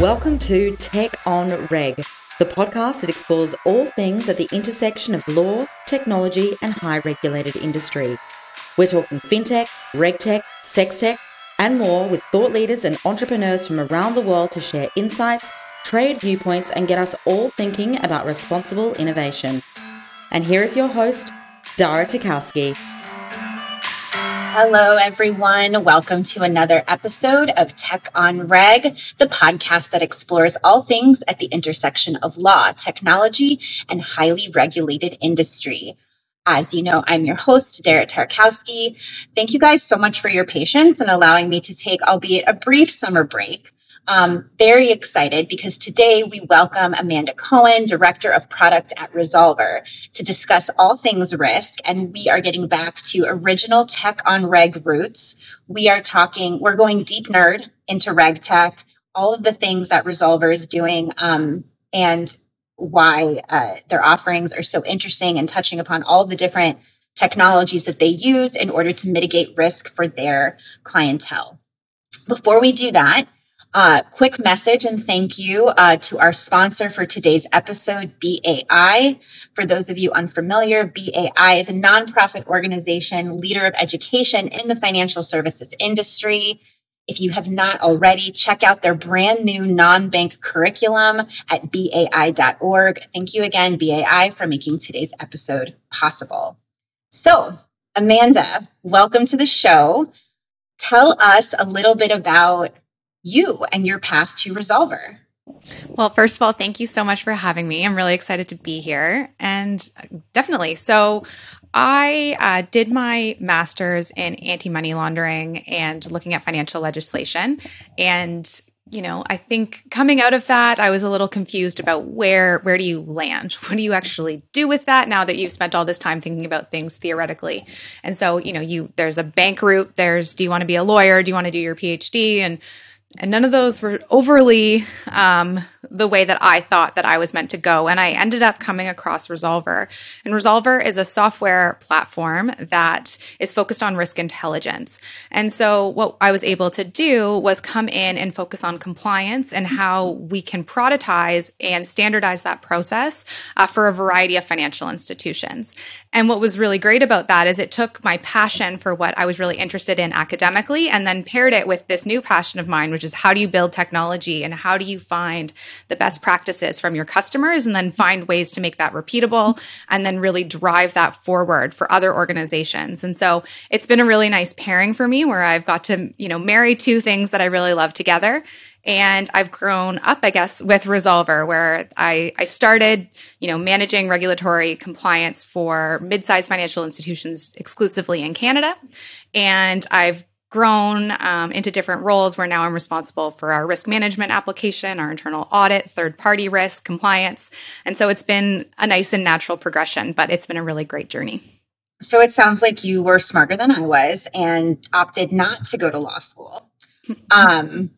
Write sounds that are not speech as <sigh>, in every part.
Welcome to Tech on Reg, the podcast that explores all things at the intersection of law, technology, and high regulated industry. We're talking fintech, regtech, sextech, and more with thought leaders and entrepreneurs from around the world to share insights, trade viewpoints, and get us all thinking about responsible innovation. And here is your host, Dara Tarkowski. Hello, everyone. Welcome to another episode of Tech on Reg, the podcast that explores all things at the intersection of law, technology, and highly regulated industry. As you know, I'm your host, Dara Tarkowski. Thank you guys so much for your patience and allowing me to take, albeit a brief summer break. Um, very excited because today we welcome Amanda Cohen, Director of Product at Resolver, to discuss all things risk. And we are getting back to original tech on reg roots. We are talking, we're going deep nerd into reg tech, all of the things that Resolver is doing, um, and why uh, their offerings are so interesting and touching upon all the different technologies that they use in order to mitigate risk for their clientele. Before we do that, uh, quick message and thank you uh, to our sponsor for today's episode, BAI. For those of you unfamiliar, BAI is a nonprofit organization, leader of education in the financial services industry. If you have not already, check out their brand new non bank curriculum at bai.org. Thank you again, BAI, for making today's episode possible. So, Amanda, welcome to the show. Tell us a little bit about you and your path to Resolver. Well, first of all, thank you so much for having me. I'm really excited to be here. And definitely. So, I uh, did my master's in anti money laundering and looking at financial legislation. And you know, I think coming out of that, I was a little confused about where where do you land? What do you actually do with that now that you've spent all this time thinking about things theoretically? And so, you know, you there's a bank route, there's do you want to be a lawyer, do you want to do your PhD and and none of those were overly um, the way that I thought that I was meant to go. And I ended up coming across Resolver. And Resolver is a software platform that is focused on risk intelligence. And so what I was able to do was come in and focus on compliance and how we can productize and standardize that process uh, for a variety of financial institutions. And what was really great about that is it took my passion for what I was really interested in academically and then paired it with this new passion of mine, which is how do you build technology and how do you find the best practices from your customers and then find ways to make that repeatable and then really drive that forward for other organizations. And so it's been a really nice pairing for me where I've got to, you know, marry two things that I really love together and I've grown up, I guess, with Resolver, where I, I started, you know, managing regulatory compliance for mid-sized financial institutions exclusively in Canada. And I've grown um, into different roles where now I'm responsible for our risk management application, our internal audit, third party risk, compliance. And so it's been a nice and natural progression, but it's been a really great journey. So it sounds like you were smarter than I was and opted not to go to law school. <laughs> Um,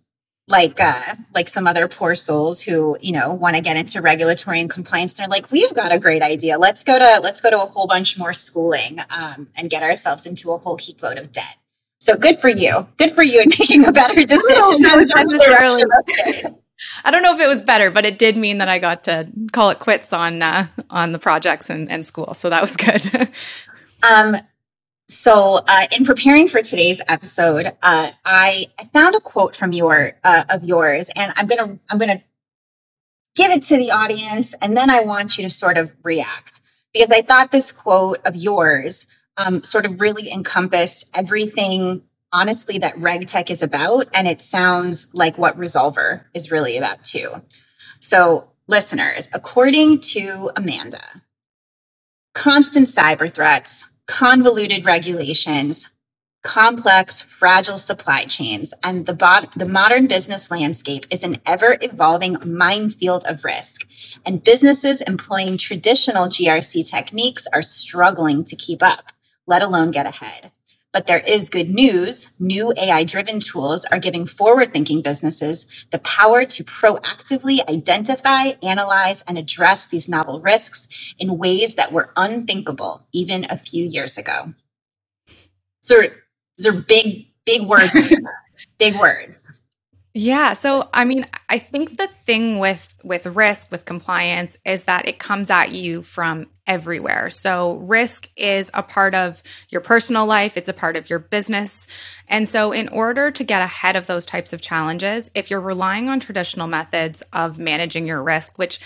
like uh like some other poor souls who you know want to get into regulatory and compliance they're like we've got a great idea let's go to let's go to a whole bunch more schooling um, and get ourselves into a whole heap load of debt so good for you. Good for you in making a better decision. I don't know if it was better, but it did mean that I got to call it quits on uh, on the projects and, and school. So that was good. <laughs> um, so uh, in preparing for today's episode, uh, I, I found a quote from your uh, of yours, and I'm gonna I'm gonna give it to the audience, and then I want you to sort of react because I thought this quote of yours um, sort of really encompassed everything, honestly, that RegTech is about. And it sounds like what Resolver is really about too. So, listeners, according to Amanda, constant cyber threats, convoluted regulations, complex, fragile supply chains, and the, the modern business landscape is an ever evolving minefield of risk. And businesses employing traditional GRC techniques are struggling to keep up let alone get ahead. But there is good news. New AI driven tools are giving forward thinking businesses the power to proactively identify, analyze, and address these novel risks in ways that were unthinkable even a few years ago. So these are big, big words. <laughs> big words. Yeah, so I mean, I think the thing with with risk with compliance is that it comes at you from everywhere. So risk is a part of your personal life, it's a part of your business. And so in order to get ahead of those types of challenges, if you're relying on traditional methods of managing your risk, which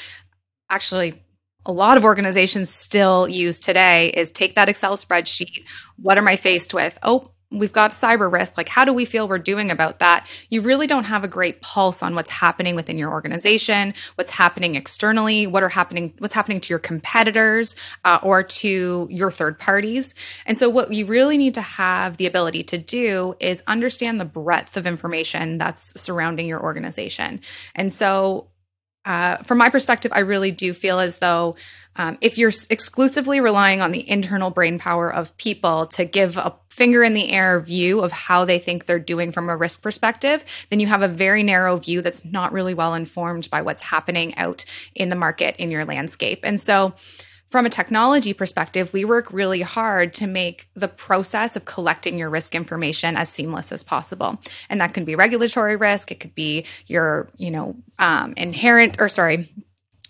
actually a lot of organizations still use today is take that Excel spreadsheet. What am I faced with? Oh, we've got cyber risk like how do we feel we're doing about that? You really don't have a great pulse on what's happening within your organization what's happening externally what are happening what's happening to your competitors uh, or to your third parties. And so what you really need to have the ability to do is understand the breadth of information that's surrounding your organization. And so uh, from my perspective, I really do feel as though um, if you're exclusively relying on the internal brain power of people to give a finger in the air view of how they think they're doing from a risk perspective, then you have a very narrow view that's not really well informed by what's happening out in the market in your landscape. And so, from a technology perspective, we work really hard to make the process of collecting your risk information as seamless as possible. And that can be regulatory risk, it could be your, you know, um, inherent or sorry,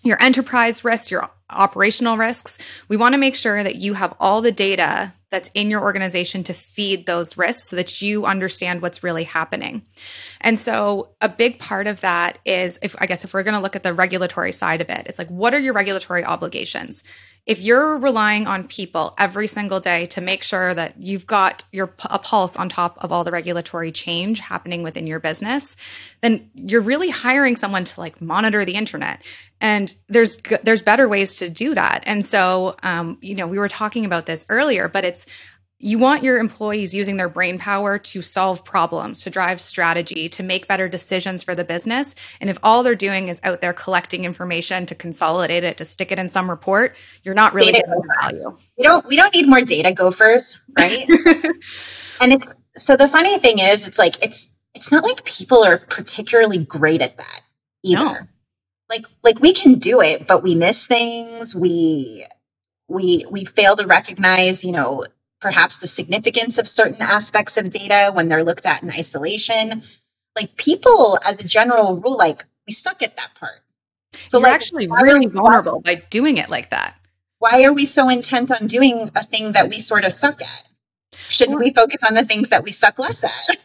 your enterprise risks, your operational risks. We want to make sure that you have all the data that's in your organization to feed those risks so that you understand what's really happening. And so a big part of that is if I guess if we're going to look at the regulatory side of it, it's like what are your regulatory obligations? if you're relying on people every single day to make sure that you've got your a pulse on top of all the regulatory change happening within your business then you're really hiring someone to like monitor the internet and there's there's better ways to do that and so um, you know we were talking about this earlier but it's you want your employees using their brain power to solve problems, to drive strategy, to make better decisions for the business. And if all they're doing is out there collecting information to consolidate it, to stick it in some report, you're not really data getting value. We don't we don't need more data gophers, right? <laughs> and it's so the funny thing is it's like it's it's not like people are particularly great at that either. No. Like like we can do it, but we miss things. We we we fail to recognize, you know, perhaps the significance of certain aspects of data when they're looked at in isolation. Like people, as a general rule, like we suck at that part. So, You're like, actually really vulnerable by doing it like that. Why are we so intent on doing a thing that we sort of suck at? Shouldn't we focus on the things that we suck less at?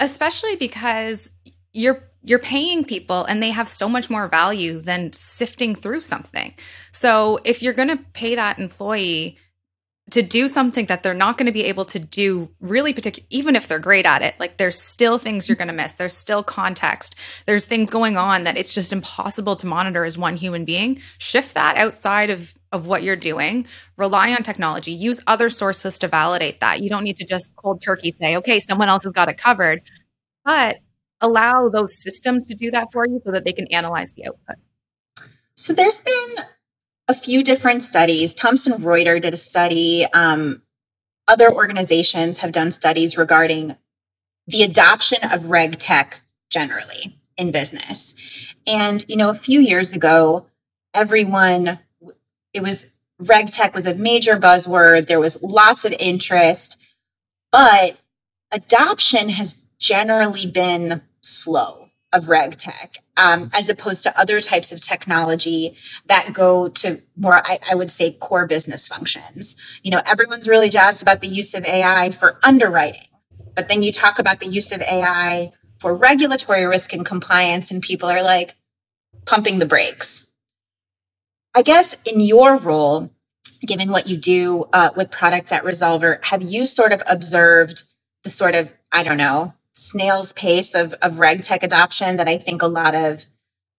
Especially because you're you're paying people and they have so much more value than sifting through something. So if you're going to pay that employee to do something that they're not going to be able to do really particular even if they're great at it like there's still things you're going to miss. There's still context. There's things going on that it's just impossible to monitor as one human being. Shift that outside of of what you're doing. Rely on technology. Use other sources to validate that. You don't need to just cold turkey say okay someone else has got it covered. But allow those systems to do that for you so that they can analyze the output so there's been a few different studies. Thomson Reuters did a study. Um, other organizations have done studies regarding the adoption of reg tech generally in business. And, you know, a few years ago, everyone, it was reg tech was a major buzzword. There was lots of interest, but adoption has generally been slow of reg tech um, as opposed to other types of technology that go to more I, I, would say core business functions. You know everyone's really jazzed about the use of ai for underwriting but then you talk about the use of ai for regulatory risk and compliance and people are like pumping the brakes. I guess in your role given what you do uh, with product at resolver have you sort of observed the sort of i don't know snail's pace of, of reg tech adoption that I think a lot of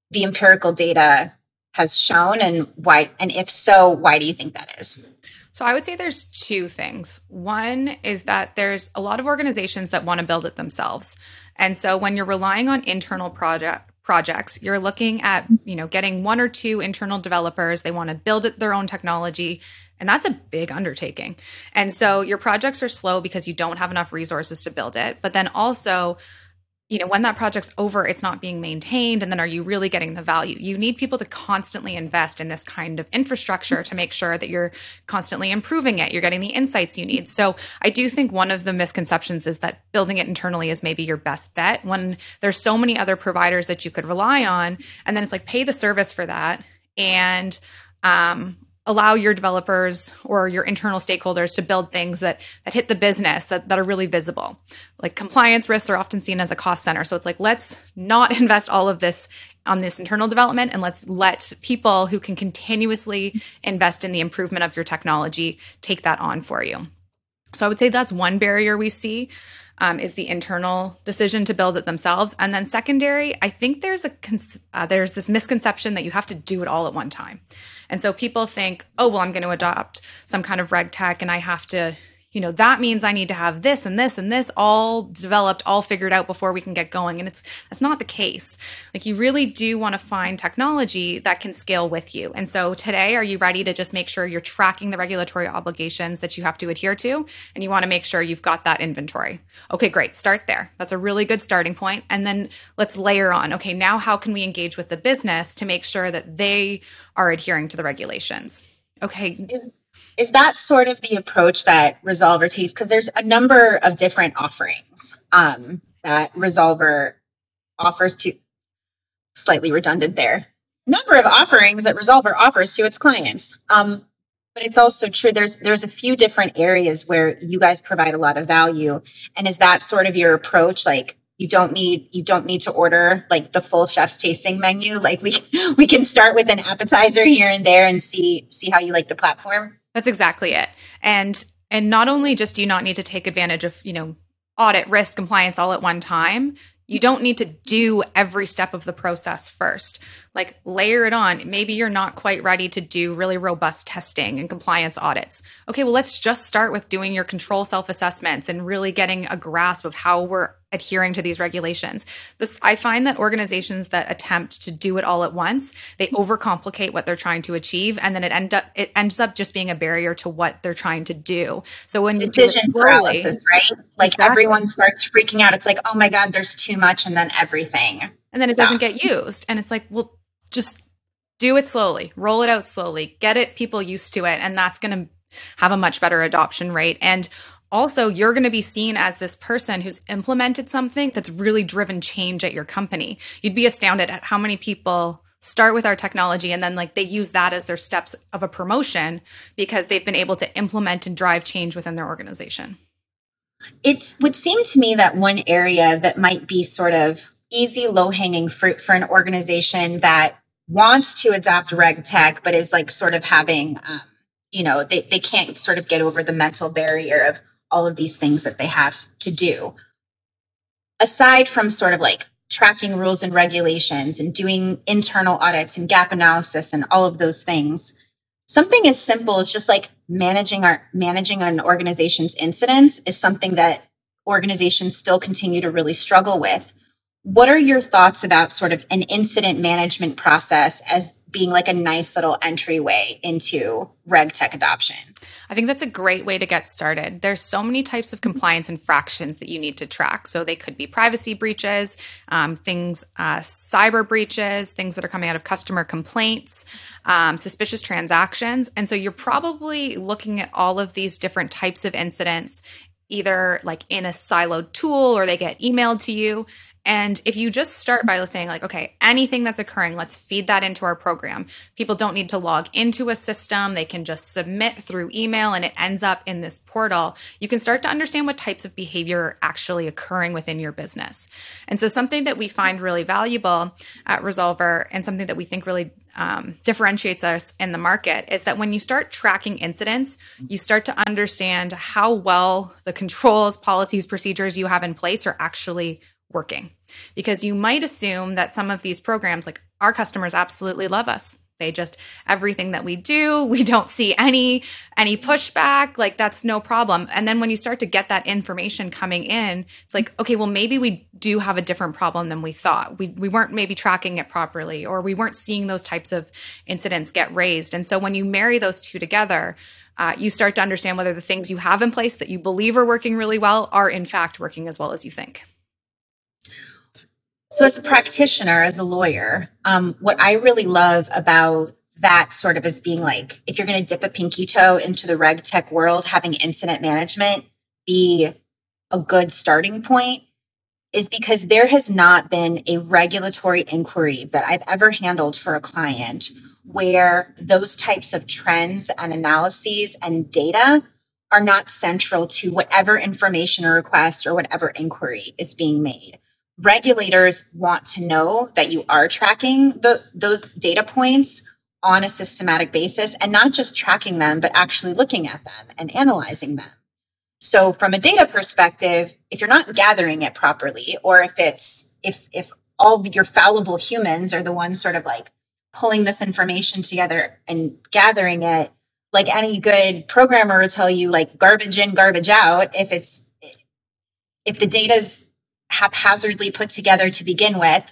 the empirical data has shown and why and if so why do you think that is? So i would say there's two things. One is that there's a lot of organizations that want to build it themselves. And so when you're relying on internal project projects you're looking at you know getting one or two internal developers. They want to build it their own technology and that's a big undertaking. And so your projects are slow because you don't have enough resources to build it. But then also, you know, when that project's over, it's not being maintained. And then are you really getting the value? You need people to constantly invest in this kind of infrastructure to make sure that you're constantly improving it. You're getting the insights you need. So I do think one of the misconceptions is that building it internally is maybe your best bet when there's so many other providers that you could rely on. And then it's like pay the service for that. And um, allow your developers or your internal stakeholders to build things that that hit the business that, that are really visible. Like compliance risks are often seen as a cost center. So it's like let's not <laughs> invest all of this on this internal development and let's let people who can continuously invest in the improvement of your technology take that on for you. So i would say that's one barrier we see um, is the internal decision to build it themselves. And then secondary i think there's a uh, there's this misconception that you have to do it all at one time. And so people think, oh, well, I'm going to adopt some kind of reg tech and I have to you know that means i need to have this and this and this all developed all figured out before we can get going. And it's that's not the case. Like you really do want to find technology that can scale with you. And so today are you ready to just make sure you're tracking the regulatory obligations that you have to adhere to? And you want to make sure you've got that inventory. Okay great start there. That's a really good starting point. And then let's layer on. Okay now how can we engage with the business to make sure that they are adhering to the regulations? Okay is, is that sort of the approach that Resolver takes? Because there's a number of different offerings um, that Resolver offers to, slightly redundant there, number of offerings that Resolver offers to its clients. Um, but it's also true there's there's a few different areas where you guys provide a lot of value and is that sort of your approach like you don't need you don't need to order like the full chef's tasting menu like we <laughs> we can start with an appetizer here and there and see see how you like the platform that's exactly it. And and not only just do you not need to take advantage of, you know, audit, risk, compliance all at one time, you don't need to do every step of the process first. Like layer it on. Maybe you're not quite ready to do really robust testing and compliance audits. Okay, well, let's just start with doing your control self assessments and really getting a grasp of how we're adhering to these regulations. This I find that organizations that attempt to do it all at once, they hmm. overcomplicate what they're trying to achieve and then it end up it ends up just being a barrier to what they're trying to do. So when decision slowly, paralysis, right? Like exactly. everyone starts freaking out. It's like, "Oh my god, there's too much," and then everything. And then it stops. doesn't get used. And it's like, "Well, just do it slowly. Roll it out slowly. Get it people used to it and that's going to have a much better adoption rate and also you're going to be seen as this person who's implemented something that's really driven change at your company. You'd be astounded at how many people start with our technology and then like they use that as their steps of a promotion because they've been able to implement and drive change within their organization. It would seem to me that one area that might be sort of easy low hanging fruit for an organization that wants to adopt reg tech but is like sort of having um, you know they, they can't sort of get over the mental barrier of all of these things that they have to do. Aside from sort of like tracking rules and regulations and doing internal audits and gap analysis and all of those things, something as simple as just like managing our managing an organization's incidents is something that organizations still continue to really struggle with. What are your thoughts about sort of an incident management process as being like a nice little entryway into reg tech adoption? I think that's a great way to get started. There's so many types of compliance infractions that you need to track. So they could be privacy breaches, um, things, uh, cyber breaches, things that are coming out of customer complaints, um, suspicious transactions. And so you're probably looking at all of these different types of incidents either like in a siloed tool or they get emailed to you and if you just start by saying, like, okay, anything that's occurring, let's feed that into our program. People don't need to log into a system, they can just submit through email and it ends up in this portal. You can start to understand what types of behavior are actually occurring within your business. And so, something that we find really valuable at Resolver and something that we think really um, differentiates us in the market is that when you start tracking incidents, you start to understand how well the controls, policies, procedures you have in place are actually working. Because you might assume that some of these programs like our customers absolutely love us. They just everything that we do <laughs> we don't see any any pushback like that's no problem. And then when you start to get that information coming in it's like okay well maybe we do have a different problem than we thought. We, we weren't maybe tracking it properly or we weren't seeing those types of incidents get raised. And so when you marry those two together uh, you start to understand whether the things you have in place that you believe are working really well are in fact working as well as you think So, as a practitioner, as a lawyer, um, what I really love about that sort of as being like, if you're going to dip a pinky toe into the reg tech world, having incident management be a good starting point is because there has not been a regulatory inquiry that I've ever handled for a client where those types of trends and analyses and data are not central to whatever information or request or whatever inquiry is being made. Regulators want to know that you are tracking the, those data points on a systematic basis and not just tracking them, but actually looking at them and analyzing them. So from a data perspective, if you're not gathering it properly, or if it's if if all your fallible humans are the ones sort of like pulling this information together and gathering it, like any good programmer will tell you, like garbage in, garbage out. If it's if the data's haphazardly put together to begin with,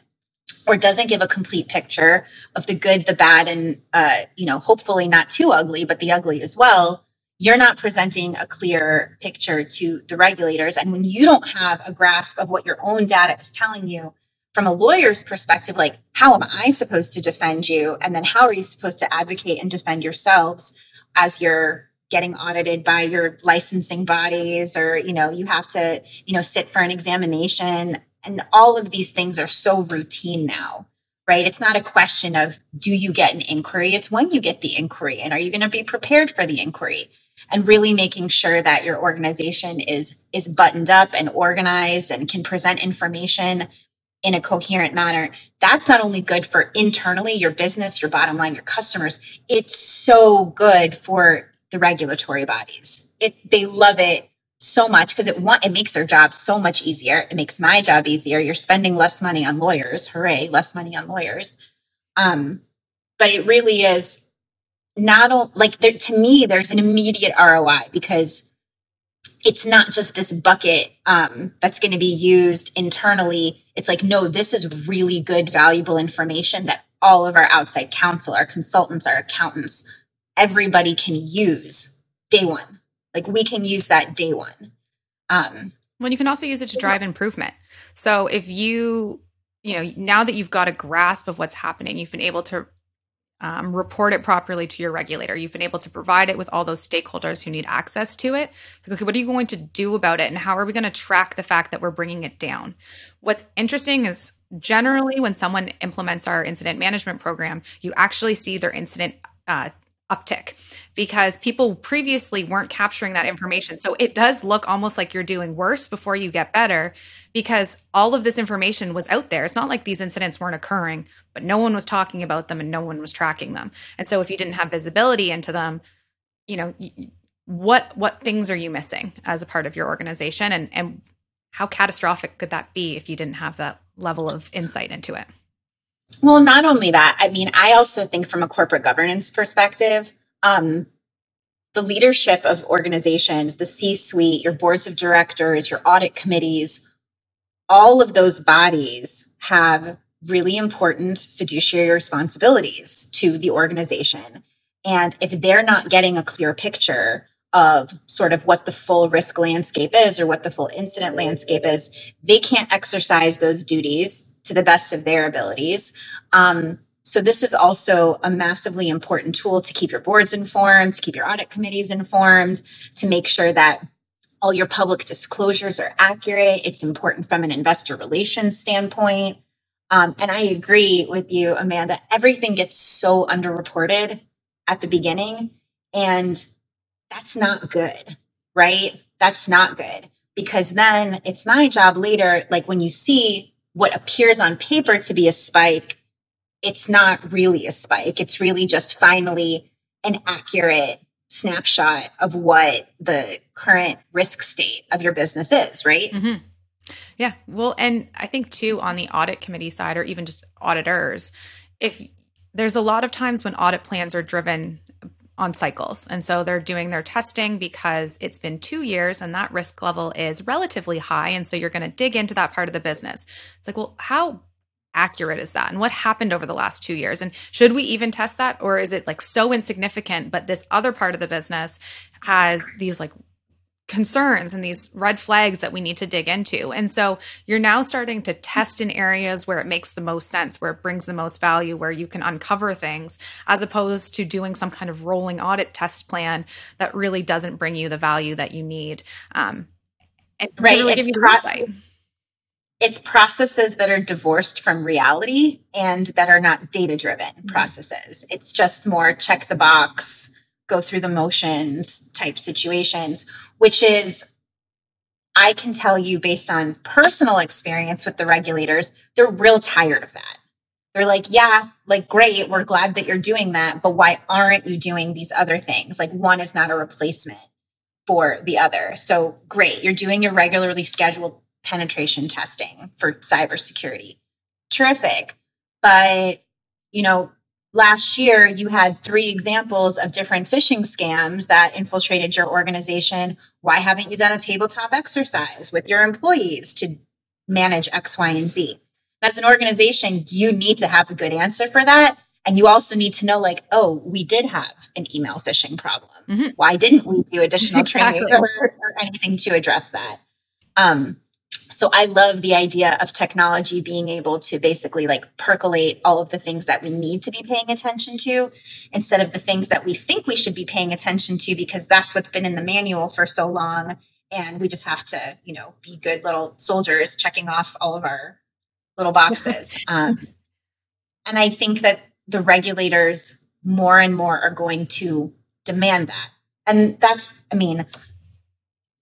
or doesn't give a complete picture of the good, the bad, and uh, you know, hopefully not too ugly, but the ugly as well, you're not presenting a clear picture to the regulators. And when you don't have a grasp of what your own data is telling you, from a lawyer's perspective, like, how am I supposed to defend you? And then how are you supposed to advocate and defend yourselves as you're getting audited by your licensing bodies or, you know, you have to, you know, sit for an examination. And all of these things are so routine now right? It's not a question of do you get an inquiry? It's when you get the inquiry and are you going to be prepared for the inquiry? and really making sure that your organization is is buttoned up and organized and can present information in a coherent manner that's not only good for internally your business your bottom line your customers it's so good for the regulatory bodies. It they love it so much because it want it makes their job so much easier. It makes my job easier. You're spending less money on lawyers. Hooray less money on lawyers. Um but it really is not all, like there, to me there's an immediate roi because it's not just this bucket um, that's going to be used internally. It's like no this is really good valuable information that all of our outside counsel our consultants our accountants everybody can use day one like we can use that day one um, well you can also use it to drive improvement so if you you know now that you've got a grasp of what's happening you've been able to um, report it properly to your regulator. You've been able to provide it with all those stakeholders who need access to it. Like, okay, what are you going to do about it? And how are we going to track the fact that we're bringing it down? What's interesting is generally when someone implements our incident management program, you actually see their incident uh, uptick because people previously weren't capturing that information. So it does look almost like you're doing worse before you get better because all of this information was out there. It's not like these incidents weren't occurring, but no one was talking about them and no one was tracking them. And so if you didn't have visibility into them, you know, what what things are you missing as a part of your organization and and how catastrophic could that be if you didn't have that level of insight into it? Well, not only that, I mean, I also think from a corporate governance perspective, um, the leadership of organizations, the C suite, your boards of directors, your audit committees, all of those bodies have really important fiduciary responsibilities to the organization. And if they're not getting a clear picture of sort of what the full risk landscape is or what the full incident landscape is, they can't exercise those duties to the best of their abilities. Um, so this is also a massively important tool to keep your boards informed, to keep your audit committees informed, to make sure that all your public disclosures are accurate. It's important from an investor relations standpoint. Um, and I agree with you, Amanda. Everything gets so underreported at the beginning, and that's not good, right? That's not good because then it's my job later, like when you see what appears on paper to be a spike, it's not really a spike. It's really just finally an accurate snapshot of what the current risk state of your business is, right? Mm-hmm. Yeah. Well, and I think too on the audit committee side or even just auditors, if there's a lot of times when audit plans are driven on cycles. And so they're doing their testing because it's been two years and that risk level is relatively high. And so you're going to dig into that part of the business. It's like, well, how accurate is that? And what happened over the last two years? And should we even test that? Or is it like so insignificant, but this other part of the business has these like concerns and these red flags that we need to dig into. And so you're now starting to test in areas where it makes the most sense, where it brings the most value, where you can uncover things, as opposed to doing some kind of rolling audit test plan that really doesn't bring you the value that you need. Um, right. Really it's, pro- it's processes that are divorced from reality and that are not data driven mm-hmm. processes. It's just more check the box go through the motions type situations, which is, I can tell you based on personal experience with the regulators, they're real tired of that. They're like, yeah, like, great, we're glad that you're doing that, but why aren't you doing these other things? Like, one is not a replacement for the other. So, great, you're doing your regularly scheduled penetration testing for cybersecurity. Terrific. But, you know, last year you had three examples of different phishing scams that infiltrated your organization. Why haven't you done a tabletop exercise with your employees to manage x y and z? As an organization you need to have a good answer for that. And you also need to know like oh we did have an email phishing problem. Mm-hmm. why didn't we do additional <laughs> exactly. training or, or anything to address that? Um, so I love the idea of technology being able to basically like percolate all of the things that we need to be paying attention to instead of the things that we think we should be paying attention to because that's what's been in the manual for so long and we just have to you know be good little soldiers checking off all of our little boxes. <laughs> Um, and i think that the regulators more and more are going to demand that. And that's i mean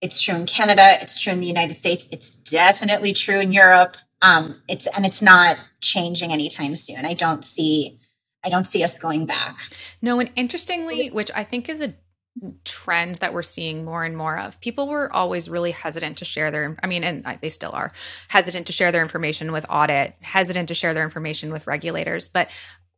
it's true in Canada. It's true in the United States. It's definitely true in Europe. Um, it's and it's not changing anytime soon. I don't see. I don't see us going back. No, and interestingly, which I think is a trend that we're seeing more and more of. People were always really hesitant to share their I mean and they still are hesitant to share their information with audit, hesitant to share their information with regulators, but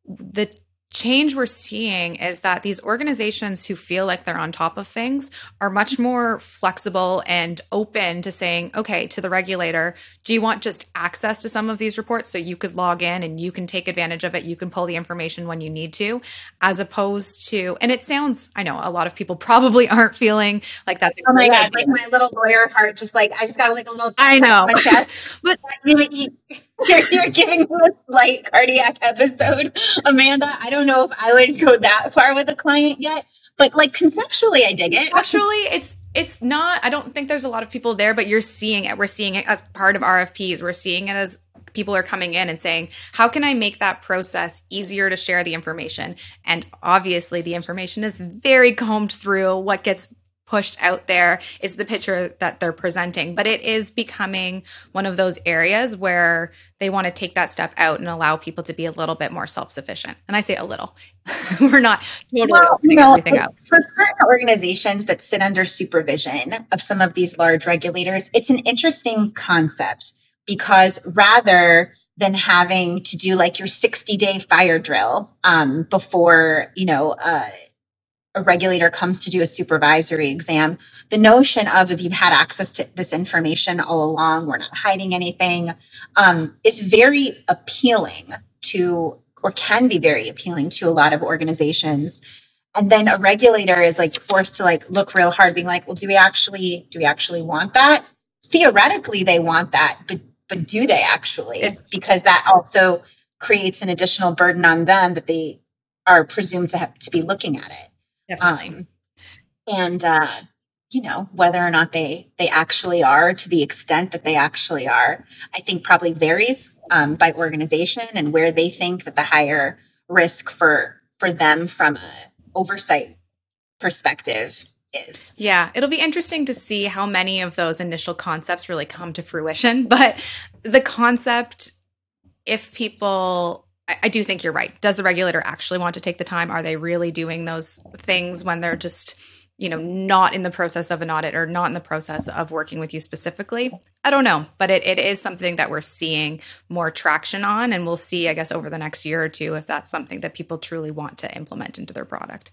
the change we're seeing is that these organizations who feel like they're on top of things are much more flexible and open to saying, okay, to the regulator, do you want just access to some of these reports so you could log in and you can take advantage of it? You can pull the information when you need to, as opposed to, and it sounds, I know a lot of people probably <laughs> aren't feeling like that's. Oh my God, idea. like my little lawyer heart, just like, I just got like a little. I know. My chest. <laughs> but you're, you're giving me a slight cardiac episode, Amanda. I don't know if I would go that far with a client yet, but like conceptually, I dig it. Actually, it's it's not. I don't think there's a lot of people there, but you're seeing it. We're seeing it as part of RFPs. We're seeing it as people are coming in and saying, How can I make that process easier to share the information? And obviously, the information is very combed through what gets pushed out there is the picture that they're presenting. But it is becoming one of those areas where they want to take that step out and allow people to be a little bit more self sufficient. And I say a little, <laughs> we're not totally well, you know, everything out. For certain organizations that sit under supervision of some of these large regulators, it's an interesting concept because rather than having to do like your 60 day fire drill um, before, you know, uh, a regulator comes to do a supervisory exam, the notion of if you've had access to this information all along, we're not hiding anything, um, is very appealing to, or can be very appealing to a lot of organizations. And then a regulator is like forced to like look real hard, being like, well, do we actually, do we actually want that? Theoretically, they want that, but but do they actually? Because that also creates an additional burden on them that they are presumed to have to be looking at it. Definitely. Um, and uh, you know whether or not they they actually are to the extent that they actually are, I think probably varies um, by organization and where they think that the higher risk for for them from a oversight perspective is. Yeah, it'll be interesting to see how many of those initial concepts really come to fruition. <laughs> But the concept, if people I, do think you're right. Does the regulator actually want to take the time? Are they really doing those things when they're just, you know, not in the process of an audit or not in the process of working with you specifically? I don't know, but it, it is something that we're seeing more traction on. And we'll see, I guess, over the next year or two if that's something that people truly want to implement into their product.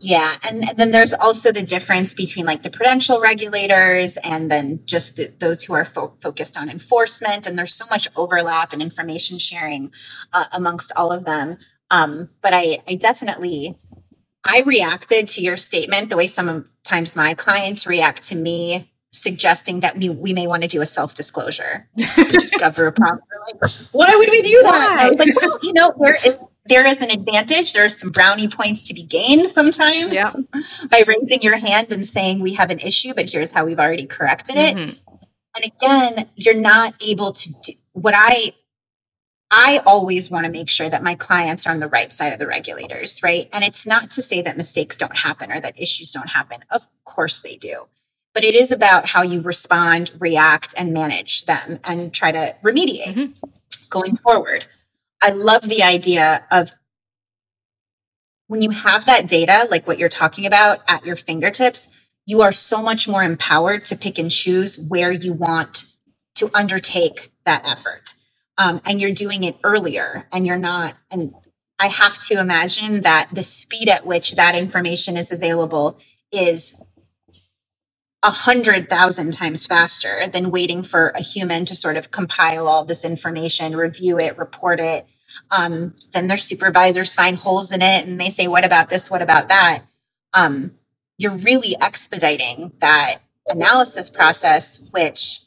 Yeah. And, and, then there's also the difference between like the prudential regulators and then just the, those who are fo- focused on enforcement. And there's so much overlap and information sharing uh, amongst all of them. Um, but I, I definitely I reacted to your statement the way sometimes my clients react to me suggesting that we, we may want to do a self-disclosure <laughs> discover a problem like, why would we do that i was like well you know there is there is an advantage there's some brownie points to be gained sometimes Yeah. by raising your hand and saying we have an issue but here's how we've already corrected it Mhm. and again you're not able to do what i i always want to make sure that my clients are on the right side of the regulators right and it's not to say that mistakes don't happen or that issues don't happen of course they do but it is about how you respond react and manage them and try to remediate Mhm. going forward i love the idea of when you have that data like what you're talking about at your fingertips you are so much more empowered to pick and choose where you want to undertake that effort. Um, and you're doing it earlier and you're not. And I have to imagine that the speed at which that information is available is a hundred thousand times faster than waiting for a human to sort of compile all this information, review it, report it. Um, then their supervisors find holes in it and they say, what about this? What about that? Um, you're really expediting that analysis process, which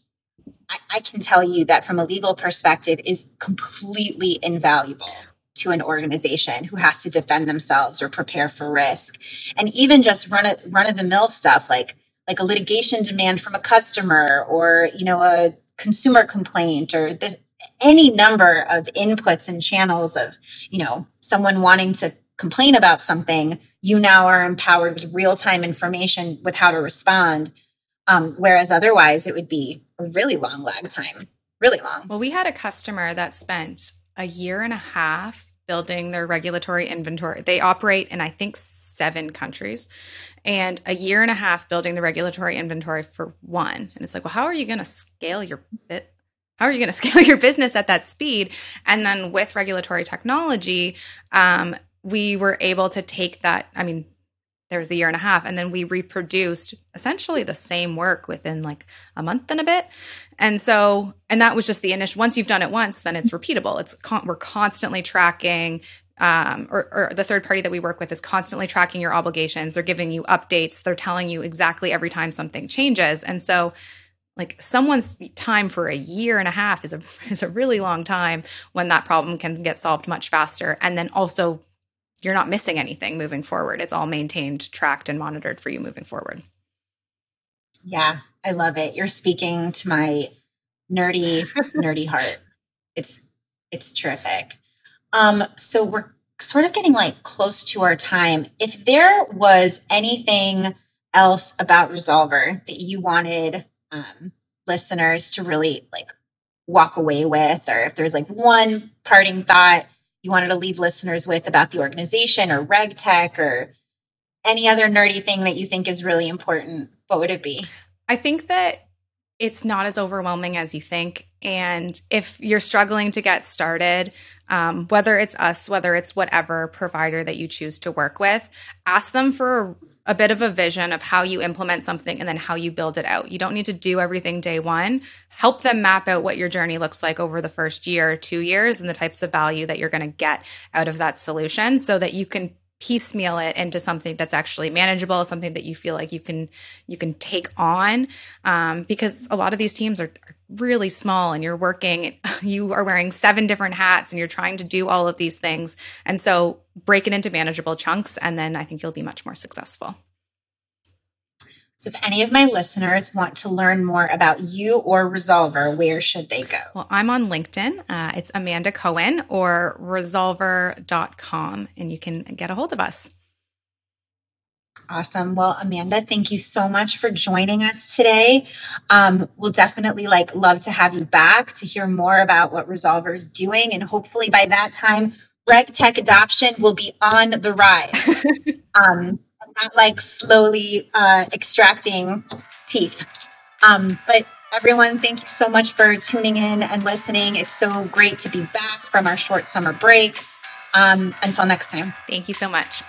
I, I can tell you that from a legal perspective is completely invaluable to an organization who has to defend themselves or prepare for risk. And even just run a run of the mill stuff like like a litigation demand from a customer or you know a consumer complaint or this any number of inputs and channels of you know someone wanting to complain about something you now are empowered with real-time information with how to respond. Um, whereas otherwise it would be a really long lag time really long. Well, we had a customer that spent a year and a half building their regulatory inventory. They operate in, I think, seven countries, and a year and a half building the regulatory inventory for one. And it's like, well, how are you going to scale your bit? How are you going <laughs> to scale your business at that speed? And then with regulatory technology, um, we were able to take that. I mean, there was the year and a half, and then we reproduced essentially the same work within like a month and a bit. And so, and that was just the initial. Once you've done it once, then it's repeatable. It's con- we're constantly tracking, um, or, or the third party that we work with is constantly tracking your obligations. They're giving you updates. They're telling you exactly every time something changes. And so, like someone's time for a year and a half is a <laughs> is a really long time when that problem can get solved much faster. And then also, you're not missing anything moving forward. It's all maintained, tracked, and monitored for you moving forward. Yeah, I love it. You're speaking to my nerdy, nerdy heart. It's it's terrific. Um, so we're sort of getting like close to our time. If there was anything else about Resolver that you wanted um, listeners to really like walk away with, or if there's like one parting thought you wanted to leave listeners with about the organization or RegTech or any other nerdy thing that you think is really important, what would it be? I think that it's not as overwhelming as you think. And if you're struggling to get started, um, whether it's us, whether it's whatever provider that you choose to work with, ask them for a bit of a vision of how you implement something and then how you build it out. You don't need to do everything day one. Help them map out what your journey looks like over the first year two years and the types of value that you're going to get out of that solution so that you can piecemeal it into something that's actually manageable something that you feel like you can you can take on um, because a lot of these teams are, are really small and you're working <laughs> you are wearing seven different hats and you're trying to do all of these things. And so break it into manageable chunks and then i think you'll be much more successful. So, if any of my listeners want to learn more about you or Resolver, where should they go? well i'm on linkedin. Uh, it's amanda cohen or resolver.com and you can get a hold of us Awesome. Well, Amanda, thank you so much for joining us today. Um, we'll definitely like love to have you back to hear more about what Resolver is doing, and hopefully by that time, RegTech adoption will be on the rise. <laughs> um, not like slowly uh, extracting teeth. Um, but everyone, thank you so much for tuning in and listening. It's so great to be back from our short summer break. Um, until next time. thank you so much